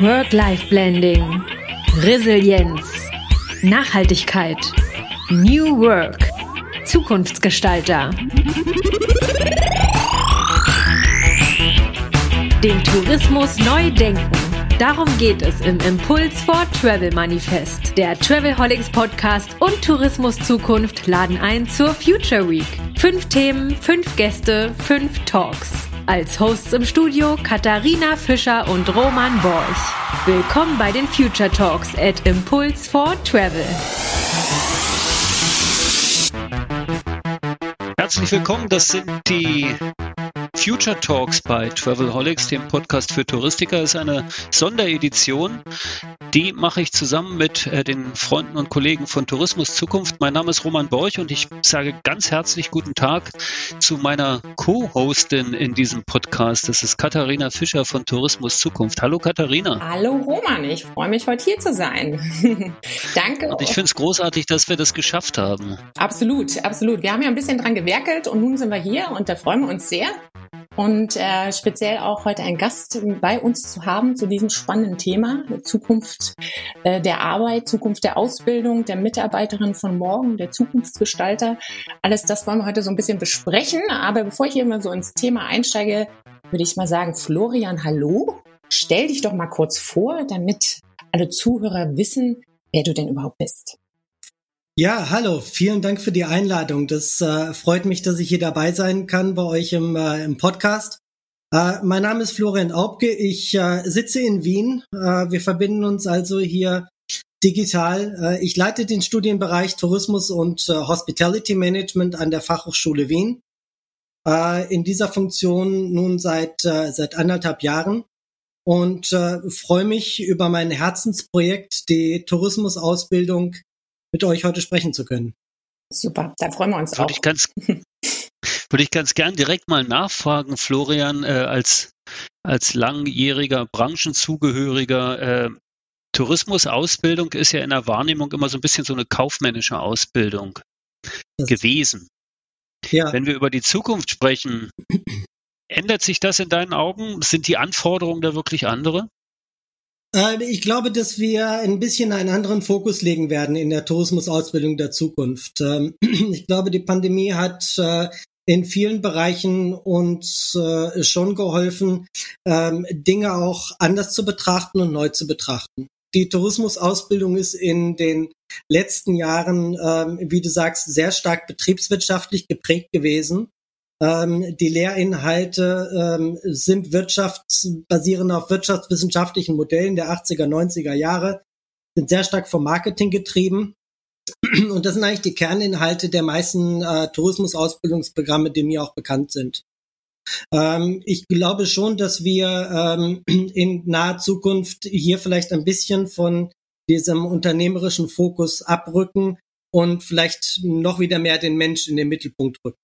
Work-Life-Blending, Resilienz, Nachhaltigkeit, New Work, Zukunftsgestalter. Den Tourismus neu denken. Darum geht es im Impuls for Travel Manifest. Der Travelholics Podcast und Tourismus Zukunft laden ein zur Future Week. Fünf Themen, fünf Gäste, fünf Talks. Als Hosts im Studio Katharina Fischer und Roman Borch. Willkommen bei den Future Talks at Impulse for Travel. Herzlich willkommen, das sind die Future Talks bei Travelholics, dem Podcast für Touristiker. Ist eine Sonderedition. Die mache ich zusammen mit äh, den Freunden und Kollegen von Tourismus Zukunft. Mein Name ist Roman Borch und ich sage ganz herzlich guten Tag zu meiner Co-Hostin in diesem Podcast. Das ist Katharina Fischer von Tourismus Zukunft. Hallo Katharina. Hallo Roman, ich freue mich heute hier zu sein. Danke. Und ich finde es großartig, dass wir das geschafft haben. Absolut, absolut. Wir haben ja ein bisschen dran gewerkelt und nun sind wir hier und da freuen wir uns sehr und äh, speziell auch heute einen Gast bei uns zu haben zu diesem spannenden Thema, Zukunft äh, der Arbeit, Zukunft der Ausbildung, der Mitarbeiterin von morgen, der Zukunftsgestalter. Alles das wollen wir heute so ein bisschen besprechen. Aber bevor ich hier mal so ins Thema einsteige, würde ich mal sagen, Florian, hallo. Stell dich doch mal kurz vor, damit alle Zuhörer wissen, wer du denn überhaupt bist. Ja, hallo, vielen Dank für die Einladung. Das äh, freut mich, dass ich hier dabei sein kann bei euch im, äh, im Podcast. Äh, mein Name ist Florian Aubke, ich äh, sitze in Wien. Äh, wir verbinden uns also hier digital. Äh, ich leite den Studienbereich Tourismus und Hospitality Management an der Fachhochschule Wien. In dieser Funktion nun seit, seit anderthalb Jahren und freue mich über mein Herzensprojekt, die Tourismusausbildung mit euch heute sprechen zu können. Super, da freuen wir uns würde auch. Ich ganz, würde ich ganz gern direkt mal nachfragen, Florian, äh, als, als langjähriger Branchenzugehöriger, äh, Tourismusausbildung ist ja in der Wahrnehmung immer so ein bisschen so eine kaufmännische Ausbildung das gewesen. Ja. Wenn wir über die Zukunft sprechen, ändert sich das in deinen Augen? Sind die Anforderungen da wirklich andere? Äh, ich glaube, dass wir ein bisschen einen anderen Fokus legen werden in der Tourismusausbildung der Zukunft. Ähm, ich glaube, die Pandemie hat äh, in vielen Bereichen uns äh, schon geholfen, ähm, Dinge auch anders zu betrachten und neu zu betrachten. Die Tourismusausbildung ist in den letzten Jahren, ähm, wie du sagst, sehr stark betriebswirtschaftlich geprägt gewesen. Ähm, die Lehrinhalte ähm, sind Wirtschafts, basieren auf wirtschaftswissenschaftlichen Modellen der 80er, 90er Jahre, sind sehr stark vom Marketing getrieben. Und das sind eigentlich die Kerninhalte der meisten äh, Tourismusausbildungsprogramme, die mir auch bekannt sind. Ähm, ich glaube schon, dass wir ähm, in naher Zukunft hier vielleicht ein bisschen von diesem unternehmerischen Fokus abrücken und vielleicht noch wieder mehr den Mensch in den Mittelpunkt rücken.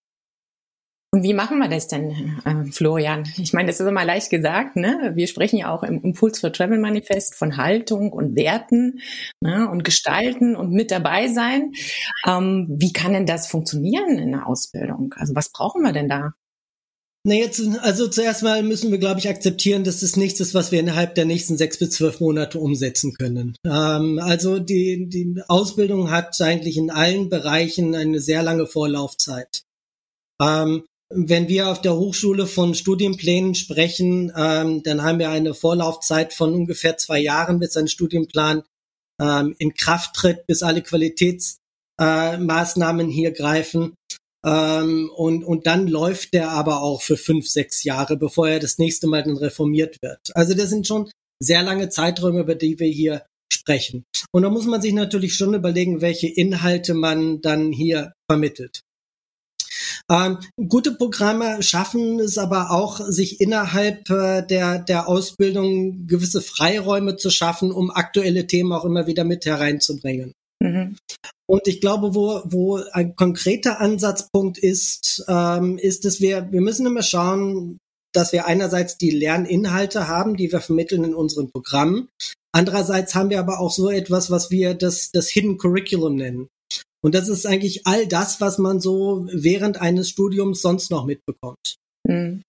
Und wie machen wir das denn, äh, Florian? Ich meine, das ist immer leicht gesagt. Ne? Wir sprechen ja auch im Impuls for Travel Manifest von Haltung und Werten ne? und Gestalten und mit dabei sein. Ähm, wie kann denn das funktionieren in der Ausbildung? Also was brauchen wir denn da? Nee, jetzt, also zuerst mal müssen wir, glaube ich, akzeptieren, dass das nichts ist, was wir innerhalb der nächsten sechs bis zwölf Monate umsetzen können. Ähm, also die, die Ausbildung hat eigentlich in allen Bereichen eine sehr lange Vorlaufzeit. Ähm, wenn wir auf der Hochschule von Studienplänen sprechen, ähm, dann haben wir eine Vorlaufzeit von ungefähr zwei Jahren, bis ein Studienplan ähm, in Kraft tritt, bis alle Qualitätsmaßnahmen äh, hier greifen. Ähm, und, und dann läuft der aber auch für fünf, sechs Jahre, bevor er das nächste Mal dann reformiert wird. Also das sind schon sehr lange Zeiträume, über die wir hier sprechen. Und da muss man sich natürlich schon überlegen, welche Inhalte man dann hier vermittelt. Ähm, gute Programme schaffen es aber auch, sich innerhalb äh, der, der Ausbildung gewisse Freiräume zu schaffen, um aktuelle Themen auch immer wieder mit hereinzubringen. Mhm. Und ich glaube, wo, wo ein konkreter Ansatzpunkt ist, ähm, ist, dass wir, wir müssen immer schauen, dass wir einerseits die Lerninhalte haben, die wir vermitteln in unseren Programmen. Andererseits haben wir aber auch so etwas, was wir das, das Hidden Curriculum nennen. Und das ist eigentlich all das, was man so während eines Studiums sonst noch mitbekommt. Mhm.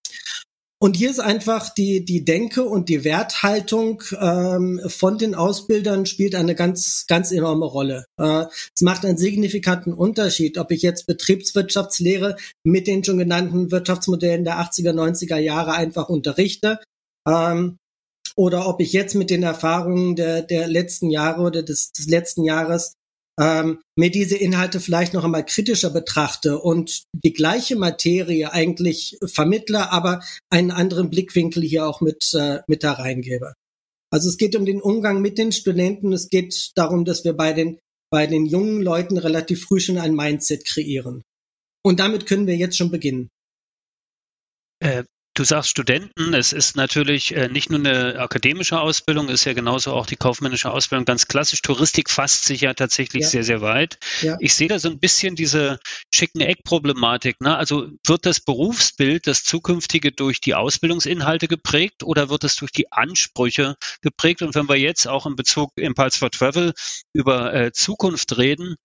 und hier ist einfach die, die Denke und die Werthaltung ähm, von den Ausbildern spielt eine ganz, ganz enorme Rolle. Äh, es macht einen signifikanten Unterschied, ob ich jetzt Betriebswirtschaftslehre mit den schon genannten Wirtschaftsmodellen der 80er, 90er Jahre einfach unterrichte. Ähm, oder ob ich jetzt mit den Erfahrungen der, der letzten Jahre oder des, des letzten Jahres ähm, mir diese Inhalte vielleicht noch einmal kritischer betrachte und die gleiche Materie eigentlich vermittle, aber einen anderen Blickwinkel hier auch mit, äh, mit da reingebe. Also es geht um den Umgang mit den Studenten. Es geht darum, dass wir bei den, bei den jungen Leuten relativ früh schon ein Mindset kreieren. Und damit können wir jetzt schon beginnen. Äh, Du sagst Studenten, es ist natürlich äh, nicht nur eine akademische Ausbildung, ist ja genauso auch die kaufmännische Ausbildung ganz klassisch. Touristik fasst sich ja tatsächlich ja. sehr, sehr weit. Ja. Ich sehe da so ein bisschen diese Chicken-Egg-Problematik. Ne? Also wird das Berufsbild, das zukünftige, durch die Ausbildungsinhalte geprägt oder wird es durch die Ansprüche geprägt? Und wenn wir jetzt auch in Bezug Impulse for Travel über äh, Zukunft reden,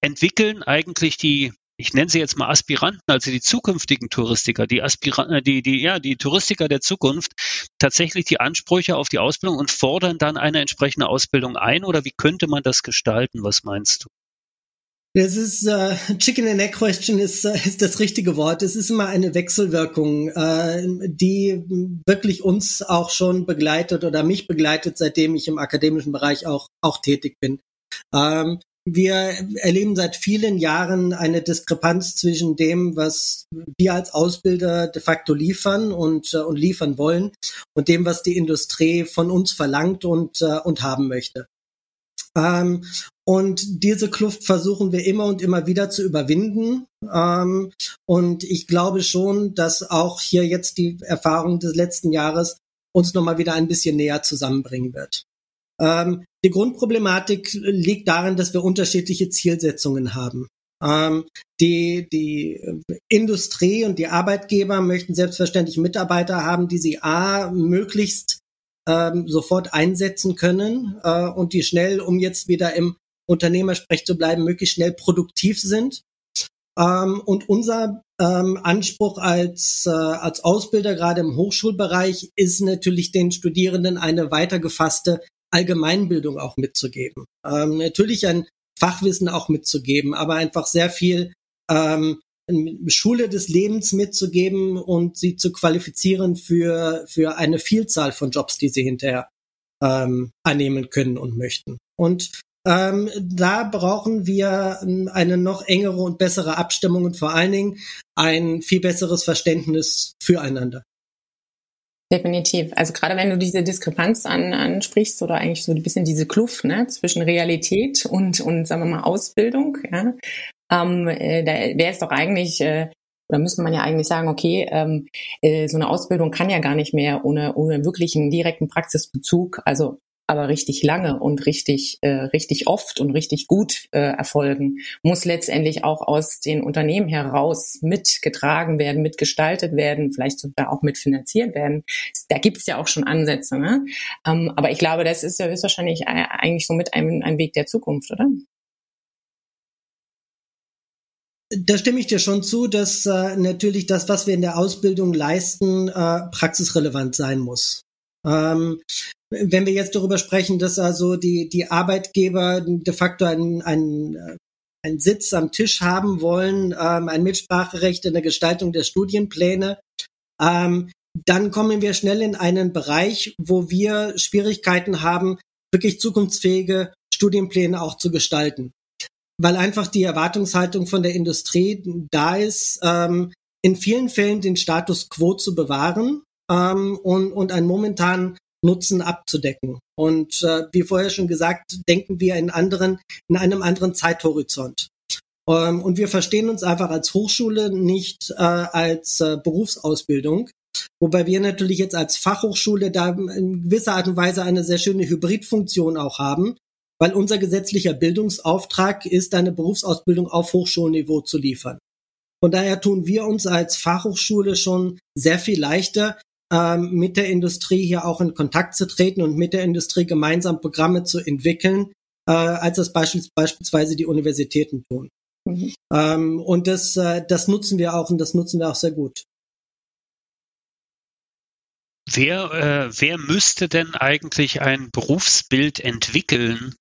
entwickeln eigentlich die ich nenne sie jetzt mal Aspiranten, also die zukünftigen Touristiker, die Aspiranten, äh, die, die, ja, die Touristiker der Zukunft, tatsächlich die Ansprüche auf die Ausbildung und fordern dann eine entsprechende Ausbildung ein oder wie könnte man das gestalten? Was meinst du? Das ist äh, Chicken and Egg Question ist, äh, ist das richtige Wort. Es ist immer eine Wechselwirkung, äh, die wirklich uns auch schon begleitet oder mich begleitet, seitdem ich im akademischen Bereich auch auch tätig bin. Ähm, wir erleben seit vielen Jahren eine Diskrepanz zwischen dem, was wir als Ausbilder de facto liefern und, äh, und liefern wollen und dem, was die Industrie von uns verlangt und, äh, und haben möchte. Ähm, und diese Kluft versuchen wir immer und immer wieder zu überwinden. Ähm, und ich glaube schon, dass auch hier jetzt die Erfahrung des letzten Jahres uns nochmal wieder ein bisschen näher zusammenbringen wird. Ähm, die Grundproblematik liegt darin, dass wir unterschiedliche Zielsetzungen haben. Ähm, die, die Industrie und die Arbeitgeber möchten selbstverständlich Mitarbeiter haben, die sie A, möglichst ähm, sofort einsetzen können äh, und die schnell, um jetzt wieder im Unternehmersprech zu bleiben, möglichst schnell produktiv sind. Ähm, und unser ähm, Anspruch als, äh, als Ausbilder, gerade im Hochschulbereich, ist natürlich den Studierenden eine weitergefasste Allgemeinbildung auch mitzugeben. Ähm, natürlich ein Fachwissen auch mitzugeben, aber einfach sehr viel ähm, Schule des Lebens mitzugeben und sie zu qualifizieren für, für eine Vielzahl von Jobs, die sie hinterher ähm, annehmen können und möchten. Und ähm, da brauchen wir eine noch engere und bessere Abstimmung und vor allen Dingen ein viel besseres Verständnis füreinander. Definitiv. Also gerade wenn du diese Diskrepanz an, ansprichst oder eigentlich so ein bisschen diese Kluft ne, zwischen Realität und, und sagen wir mal Ausbildung, ja, ähm, äh, da wäre es doch eigentlich, äh, oder müsste man ja eigentlich sagen, okay, ähm, äh, so eine Ausbildung kann ja gar nicht mehr ohne, ohne wirklichen direkten Praxisbezug, also aber richtig lange und richtig, äh, richtig oft und richtig gut äh, erfolgen, muss letztendlich auch aus den Unternehmen heraus mitgetragen werden, mitgestaltet werden, vielleicht sogar auch mitfinanziert werden. Da gibt's ja auch schon Ansätze. Ne? Ähm, aber ich glaube, das ist ja höchstwahrscheinlich eigentlich so mit einem ein Weg der Zukunft, oder? Da stimme ich dir schon zu, dass äh, natürlich das, was wir in der Ausbildung leisten, äh, praxisrelevant sein muss. Ähm, wenn wir jetzt darüber sprechen, dass also die, die Arbeitgeber de facto einen, einen, einen Sitz am Tisch haben wollen, ähm, ein Mitspracherecht in der Gestaltung der Studienpläne, ähm, dann kommen wir schnell in einen Bereich, wo wir Schwierigkeiten haben, wirklich zukunftsfähige Studienpläne auch zu gestalten. Weil einfach die Erwartungshaltung von der Industrie da ist, ähm, in vielen Fällen den Status quo zu bewahren ähm, und, und einen momentanen Nutzen abzudecken. Und äh, wie vorher schon gesagt, denken wir in anderen, in einem anderen Zeithorizont. Ähm, und wir verstehen uns einfach als Hochschule nicht äh, als äh, Berufsausbildung, wobei wir natürlich jetzt als Fachhochschule da in gewisser Art und Weise eine sehr schöne Hybridfunktion auch haben, weil unser gesetzlicher Bildungsauftrag ist, eine Berufsausbildung auf Hochschulniveau zu liefern. Von daher tun wir uns als Fachhochschule schon sehr viel leichter, mit der Industrie hier auch in Kontakt zu treten und mit der Industrie gemeinsam Programme zu entwickeln, äh, als das beispielsweise die Universitäten tun. Mhm. Ähm, und das, äh, das nutzen wir auch und das nutzen wir auch sehr gut. wer, äh, wer müsste denn eigentlich ein Berufsbild entwickeln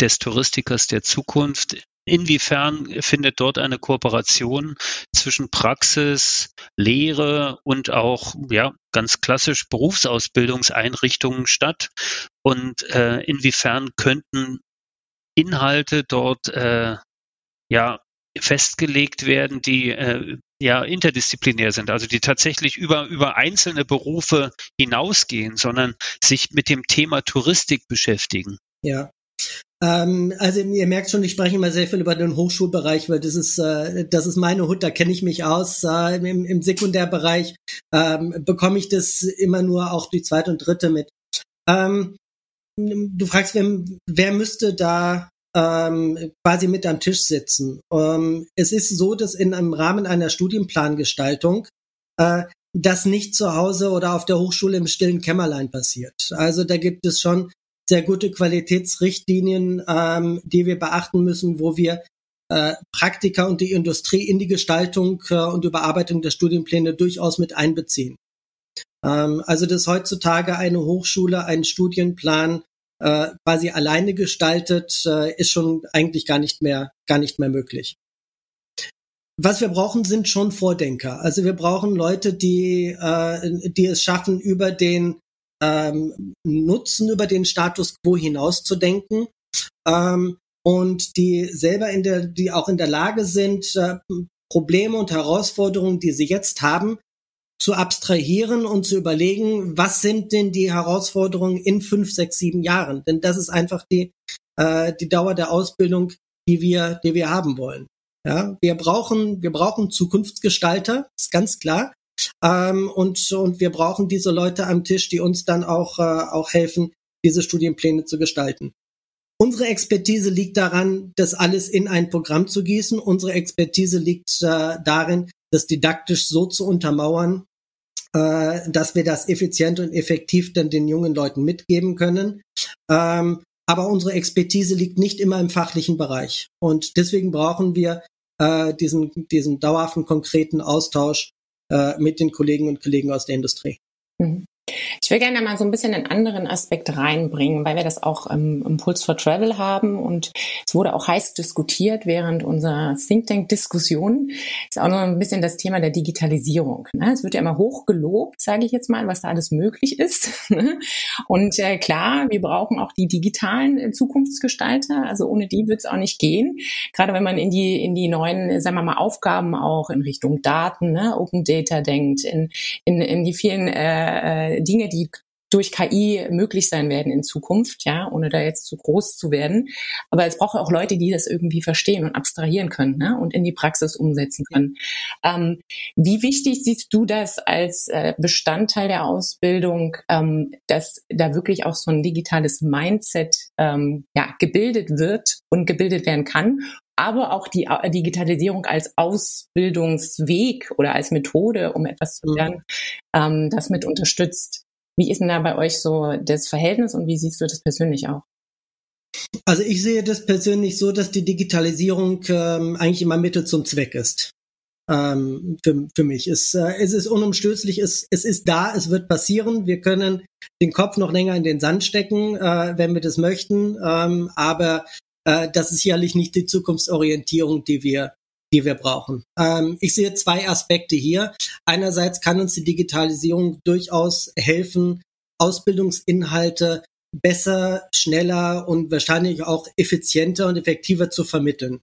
des Touristikers der Zukunft? Inwiefern findet dort eine Kooperation zwischen Praxis, Lehre und auch ja ganz klassisch Berufsausbildungseinrichtungen statt? Und äh, inwiefern könnten Inhalte dort äh, ja festgelegt werden, die äh, ja interdisziplinär sind, also die tatsächlich über, über einzelne Berufe hinausgehen, sondern sich mit dem Thema Touristik beschäftigen. Ja. Ähm, also ihr merkt schon, ich spreche immer sehr viel über den Hochschulbereich, weil das ist, äh, das ist meine Hut, da kenne ich mich aus. Äh, im, Im Sekundärbereich ähm, bekomme ich das immer nur auch die zweite und dritte mit. Ähm, du fragst, wer, wer müsste da ähm, quasi mit am Tisch sitzen. Ähm, es ist so, dass in einem Rahmen einer Studienplangestaltung äh, das nicht zu Hause oder auf der Hochschule im stillen Kämmerlein passiert. Also da gibt es schon sehr gute Qualitätsrichtlinien, ähm, die wir beachten müssen, wo wir äh, Praktiker und die Industrie in die Gestaltung äh, und Überarbeitung der Studienpläne durchaus mit einbeziehen. Ähm, also dass heutzutage eine Hochschule einen Studienplan äh, quasi alleine gestaltet, äh, ist schon eigentlich gar nicht mehr, gar nicht mehr möglich. Was wir brauchen, sind schon Vordenker. Also wir brauchen Leute, die, äh, die es schaffen, über den ähm, Nutzen, über den Status quo hinaus zu denken. Ähm, und die selber in der, die auch in der Lage sind, äh, Probleme und Herausforderungen, die sie jetzt haben, zu abstrahieren und zu überlegen, was sind denn die Herausforderungen in fünf, sechs, sieben Jahren? Denn das ist einfach die, äh, die Dauer der Ausbildung, die wir, die wir haben wollen. Ja, wir brauchen, wir brauchen Zukunftsgestalter, ist ganz klar. Ähm, und, und wir brauchen diese Leute am Tisch, die uns dann auch, äh, auch helfen, diese Studienpläne zu gestalten. Unsere Expertise liegt daran, das alles in ein Programm zu gießen. Unsere Expertise liegt äh, darin, das didaktisch so zu untermauern, äh, dass wir das effizient und effektiv dann den jungen Leuten mitgeben können. Ähm, aber unsere Expertise liegt nicht immer im fachlichen Bereich. Und deswegen brauchen wir äh, diesen, diesen dauerhaften, konkreten Austausch mit den Kollegen und Kollegen aus der Industrie. Mhm. Ich will gerne mal so ein bisschen einen anderen Aspekt reinbringen, weil wir das auch im Impuls for Travel haben und es wurde auch heiß diskutiert während unserer Think Tank Diskussion. Ist auch noch ein bisschen das Thema der Digitalisierung. Ne? Es wird ja immer hoch gelobt, sage ich jetzt mal, was da alles möglich ist. Ne? und äh, klar, wir brauchen auch die digitalen äh, Zukunftsgestalter. Also ohne die wird es auch nicht gehen. Gerade wenn man in die in die neuen, sagen wir mal, Aufgaben auch in Richtung Daten, ne? Open Data denkt, in in, in die vielen äh, äh Dinge, die durch KI möglich sein werden in Zukunft, ja, ohne da jetzt zu groß zu werden. Aber es braucht auch Leute, die das irgendwie verstehen und abstrahieren können ne, und in die Praxis umsetzen können. Ähm, wie wichtig siehst du das als äh, Bestandteil der Ausbildung, ähm, dass da wirklich auch so ein digitales Mindset ähm, ja, gebildet wird und gebildet werden kann? Aber auch die äh, Digitalisierung als Ausbildungsweg oder als Methode, um etwas zu mhm. lernen, ähm, das mit unterstützt. Wie ist denn da bei euch so das Verhältnis und wie siehst du das persönlich auch? Also ich sehe das persönlich so, dass die Digitalisierung ähm, eigentlich immer Mittel zum Zweck ist. Ähm, für, für mich. Es, äh, es ist unumstößlich, es, es ist da, es wird passieren. Wir können den Kopf noch länger in den Sand stecken, äh, wenn wir das möchten. Ähm, aber äh, das ist sicherlich nicht die Zukunftsorientierung, die wir, die wir brauchen. Ähm, ich sehe zwei Aspekte hier. Einerseits kann uns die Digitalisierung durchaus helfen, Ausbildungsinhalte besser, schneller und wahrscheinlich auch effizienter und effektiver zu vermitteln.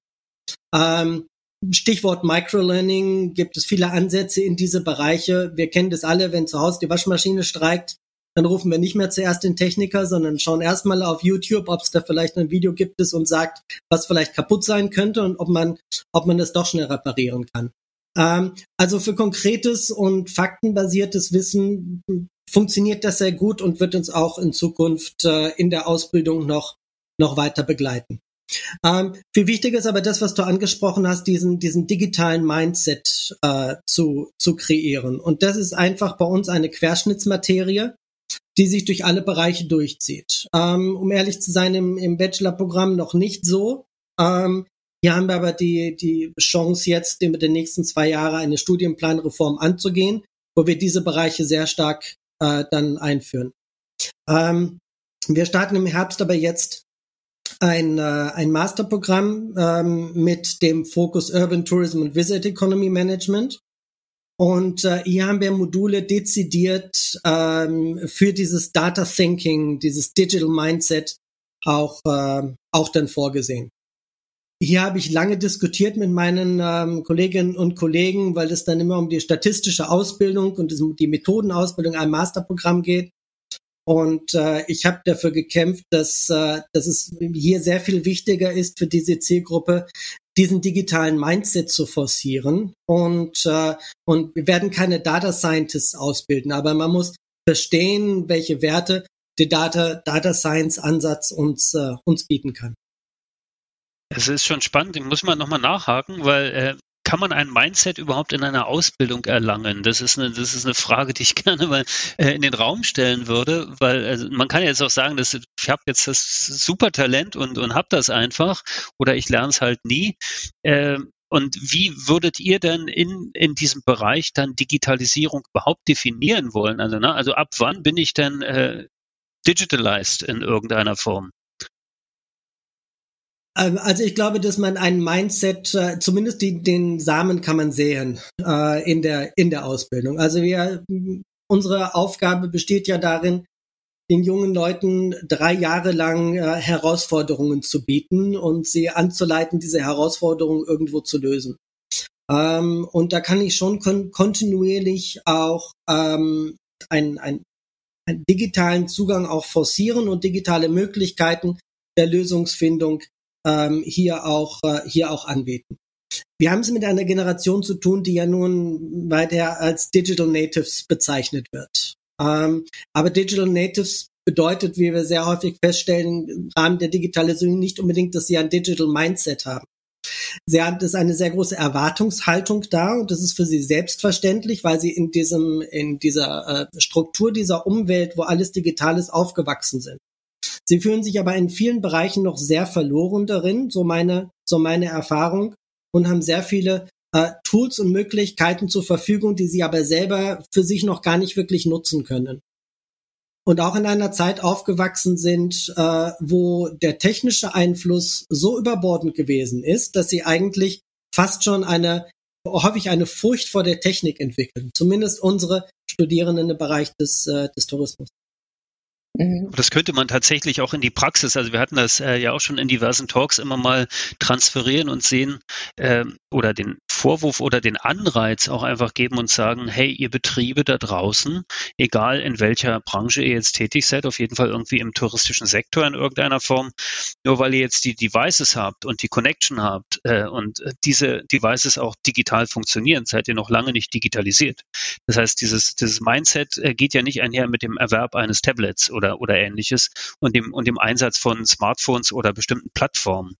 Ähm, Stichwort Microlearning gibt es viele Ansätze in diese Bereiche. Wir kennen das alle, wenn zu Hause die Waschmaschine streikt, dann rufen wir nicht mehr zuerst den Techniker, sondern schauen erstmal auf YouTube, ob es da vielleicht ein Video gibt, das uns sagt, was vielleicht kaputt sein könnte und ob man, ob man das doch schnell reparieren kann. Ähm, also für konkretes und faktenbasiertes Wissen funktioniert das sehr gut und wird uns auch in Zukunft äh, in der Ausbildung noch, noch weiter begleiten. Ähm, viel wichtiger ist aber das, was du angesprochen hast, diesen, diesen digitalen Mindset äh, zu, zu kreieren. Und das ist einfach bei uns eine Querschnittsmaterie die sich durch alle Bereiche durchzieht. Ähm, um ehrlich zu sein, im, im Bachelorprogramm noch nicht so. Ähm, hier haben wir aber die, die Chance jetzt, mit den nächsten zwei Jahren eine Studienplanreform anzugehen, wo wir diese Bereiche sehr stark äh, dann einführen. Ähm, wir starten im Herbst aber jetzt ein, äh, ein Masterprogramm ähm, mit dem Fokus Urban Tourism und Visit Economy Management. Und äh, hier haben wir Module dezidiert ähm, für dieses Data Thinking, dieses Digital Mindset auch, äh, auch dann vorgesehen. Hier habe ich lange diskutiert mit meinen ähm, Kolleginnen und Kollegen, weil es dann immer um die statistische Ausbildung und die Methodenausbildung einem Masterprogramm geht. Und äh, ich habe dafür gekämpft, dass, äh, dass es hier sehr viel wichtiger ist für diese Zielgruppe, diesen digitalen Mindset zu forcieren. Und, äh, und wir werden keine Data Scientists ausbilden, aber man muss verstehen, welche Werte der Data, Data Science Ansatz uns, äh, uns bieten kann. Es ist schon spannend, den muss man nochmal nachhaken, weil äh, kann man ein Mindset überhaupt in einer Ausbildung erlangen? Das ist eine, das ist eine Frage, die ich gerne mal äh, in den Raum stellen würde, weil also man kann jetzt auch sagen, dass ich habe jetzt das Supertalent und, und habe das einfach oder ich lerne es halt nie. Äh, und wie würdet ihr denn in, in diesem Bereich dann Digitalisierung überhaupt definieren wollen? Also, ne, also ab wann bin ich denn äh, digitalized in irgendeiner Form? Ähm, also ich glaube, dass man ein Mindset, äh, zumindest die, den Samen kann man sehen äh, in der in der Ausbildung. Also wir unsere Aufgabe besteht ja darin, den jungen Leuten drei Jahre lang äh, Herausforderungen zu bieten und sie anzuleiten, diese Herausforderungen irgendwo zu lösen. Ähm, und da kann ich schon kon kontinuierlich auch ähm, ein, ein, einen digitalen Zugang auch forcieren und digitale Möglichkeiten der Lösungsfindung ähm, hier auch äh, hier auch anbieten. Wir haben es mit einer Generation zu tun, die ja nun weiter als Digital Natives bezeichnet wird. Ähm, aber Digital Natives bedeutet, wie wir sehr häufig feststellen, im Rahmen der Digitalisierung nicht unbedingt, dass sie ein Digital Mindset haben. Sie hat ist eine sehr große Erwartungshaltung da und das ist für sie selbstverständlich, weil sie in diesem in dieser äh, Struktur dieser Umwelt, wo alles digital ist, aufgewachsen sind. Sie fühlen sich aber in vielen Bereichen noch sehr verloren darin, so meine, so meine Erfahrung, und haben sehr viele äh, Tools und Möglichkeiten zur Verfügung, die sie aber selber für sich noch gar nicht wirklich nutzen können. Und auch in einer Zeit aufgewachsen sind, äh, wo der technische Einfluss so überbordend gewesen ist, dass sie eigentlich fast schon eine, häufig eine Furcht vor der Technik entwickeln. Zumindest unsere Studierenden im Bereich des, äh, des Tourismus. Mhm. Das könnte man tatsächlich auch in die Praxis, also wir hatten das äh, ja auch schon in diversen Talks immer mal transferieren und sehen äh, oder den Vorwurf oder den Anreiz auch einfach geben und sagen, hey, ihr Betriebe da draußen, egal in welcher Branche ihr jetzt tätig seid, auf jeden Fall irgendwie im touristischen Sektor in irgendeiner Form, nur weil ihr jetzt die Devices habt und die Connection habt äh, und diese Devices auch digital funktionieren, seid ihr noch lange nicht digitalisiert. Das heißt, dieses, dieses Mindset äh, geht ja nicht einher mit dem Erwerb eines Tablets oder oder, oder ähnliches und dem, und dem Einsatz von Smartphones oder bestimmten Plattformen.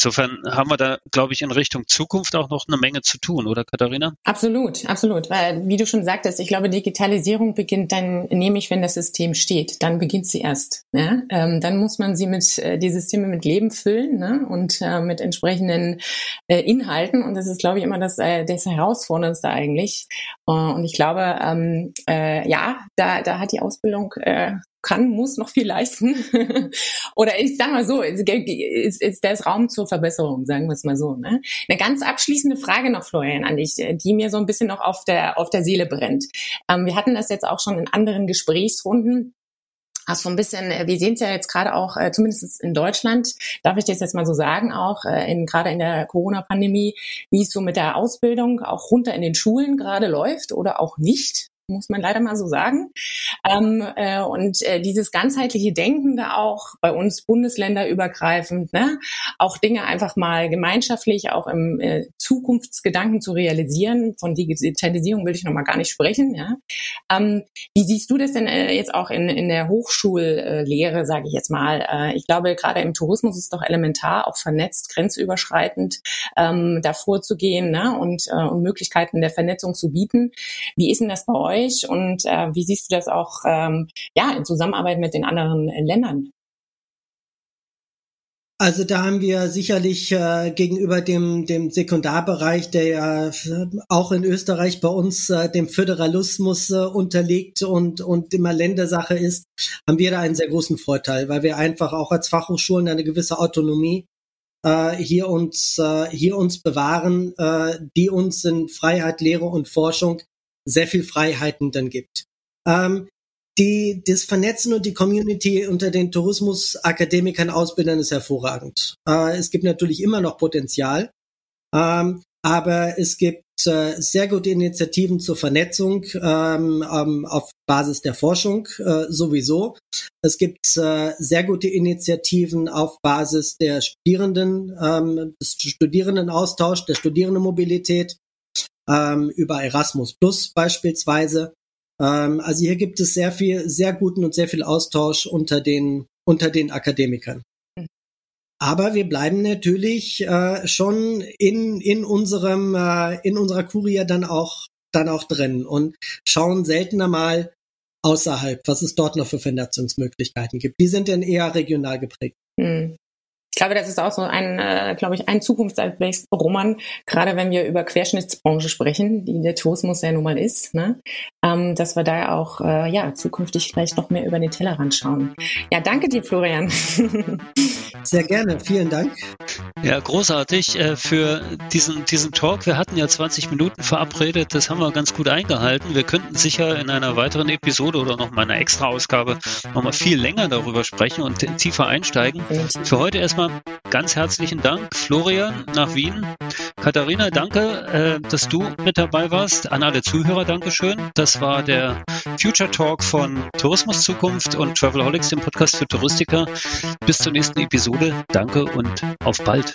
Insofern haben wir da, glaube ich, in Richtung Zukunft auch noch eine Menge zu tun, oder Katharina? Absolut, absolut. Weil, wie du schon sagtest, ich glaube, Digitalisierung beginnt dann nämlich, wenn das System steht. Dann beginnt sie erst. Ja? Ähm, dann muss man sie mit, äh, die Systeme mit Leben füllen ne? und äh, mit entsprechenden äh, Inhalten. Und das ist, glaube ich, immer das, äh, das Herausforderndste eigentlich. Uh, und ich glaube, ähm, äh, ja, da, da hat die Ausbildung äh, kann, muss noch viel leisten. Oder ich sage mal so, ist, ist das Raum zur Verbesserung, sagen wir es mal so. Ne? Eine ganz abschließende Frage noch, Florian, an dich, die mir so ein bisschen noch auf der, auf der Seele brennt. Ähm, wir hatten das jetzt auch schon in anderen Gesprächsrunden hast so ein bisschen, äh, wir sehen es ja jetzt gerade auch, äh, zumindest in Deutschland, darf ich das jetzt mal so sagen, auch äh, in, gerade in der Corona-Pandemie, wie es so mit der Ausbildung auch runter in den Schulen gerade läuft oder auch nicht muss man leider mal so sagen. Ähm, äh, und äh, dieses ganzheitliche Denken da auch bei uns bundesländerübergreifend, ne, auch Dinge einfach mal gemeinschaftlich auch im äh, Zukunftsgedanken zu realisieren. Von Digitalisierung will ich noch mal gar nicht sprechen. Ja. Ähm, wie siehst du das denn äh, jetzt auch in, in der Hochschullehre, sage ich jetzt mal? Äh, ich glaube, gerade im Tourismus ist doch elementar, auch vernetzt, grenzüberschreitend ähm, davor zu gehen ne, und, äh, und Möglichkeiten der Vernetzung zu bieten. Wie ist denn das bei euch? euch und äh, wie siehst du das auch ähm, ja, in Zusammenarbeit mit den anderen äh, Ländern? Also da haben wir sicherlich äh, gegenüber dem, dem Sekundarbereich, der ja auch in Österreich bei uns äh, dem Föderalismus äh, unterliegt und, und immer Ländersache ist, haben wir da einen sehr großen Vorteil, weil wir einfach auch als Fachhochschulen eine gewisse Autonomie äh, hier uns äh, hier uns bewahren, äh, die uns in Freiheit, Lehre und Forschung sehr viel Freiheiten dann gibt. Ähm, die, das Vernetzen und die Community unter den Tourismusakademikern, Ausbildern ist hervorragend. Äh, es gibt natürlich immer noch Potenzial, ähm, aber es gibt äh, sehr gute Initiativen zur Vernetzung ähm, ähm, auf Basis der Forschung äh, sowieso. Es gibt äh, sehr gute Initiativen auf Basis der Studierenden, ähm, des Studierendenaustausch, der Studierendenmobilität ähm, über Erasmus Plus beispielsweise. Ähm, also hier gibt es sehr viel, sehr guten und sehr viel Austausch unter den, unter den Akademikern. Mhm. Aber wir bleiben natürlich äh, schon in, in unserem, äh, in unserer Kurie dann auch, dann auch drin und schauen seltener mal außerhalb, was es dort noch für Vernetzungsmöglichkeiten gibt. Die sind dann eher regional geprägt. Hm. Ich glaube, das ist auch so ein, äh, glaube ich, ein Zukunftsaspekt, Roman, gerade wenn wir über Querschnittsbranche sprechen, die der Tourismus ja nun mal ist, ne? ähm, dass wir da auch äh, ja zukünftig vielleicht noch mehr über den Tellerrand schauen. Ja, danke dir, Florian. Sehr gerne, vielen Dank. Ja, großartig äh, für diesen, diesen Talk. Wir hatten ja 20 Minuten verabredet, das haben wir ganz gut eingehalten. Wir könnten sicher in einer weiteren Episode oder noch mal einer Extra-Ausgabe noch mal viel länger darüber sprechen und tiefer einsteigen. Für heute erstmal ganz herzlichen Dank, Florian nach Wien. Katharina, danke, äh, dass du mit dabei warst. An alle Zuhörer, Dankeschön. Das war der Future Talk von Tourismus Zukunft und Travelholics, dem Podcast für Touristiker. Bis zur nächsten Episode. Danke und auf bald.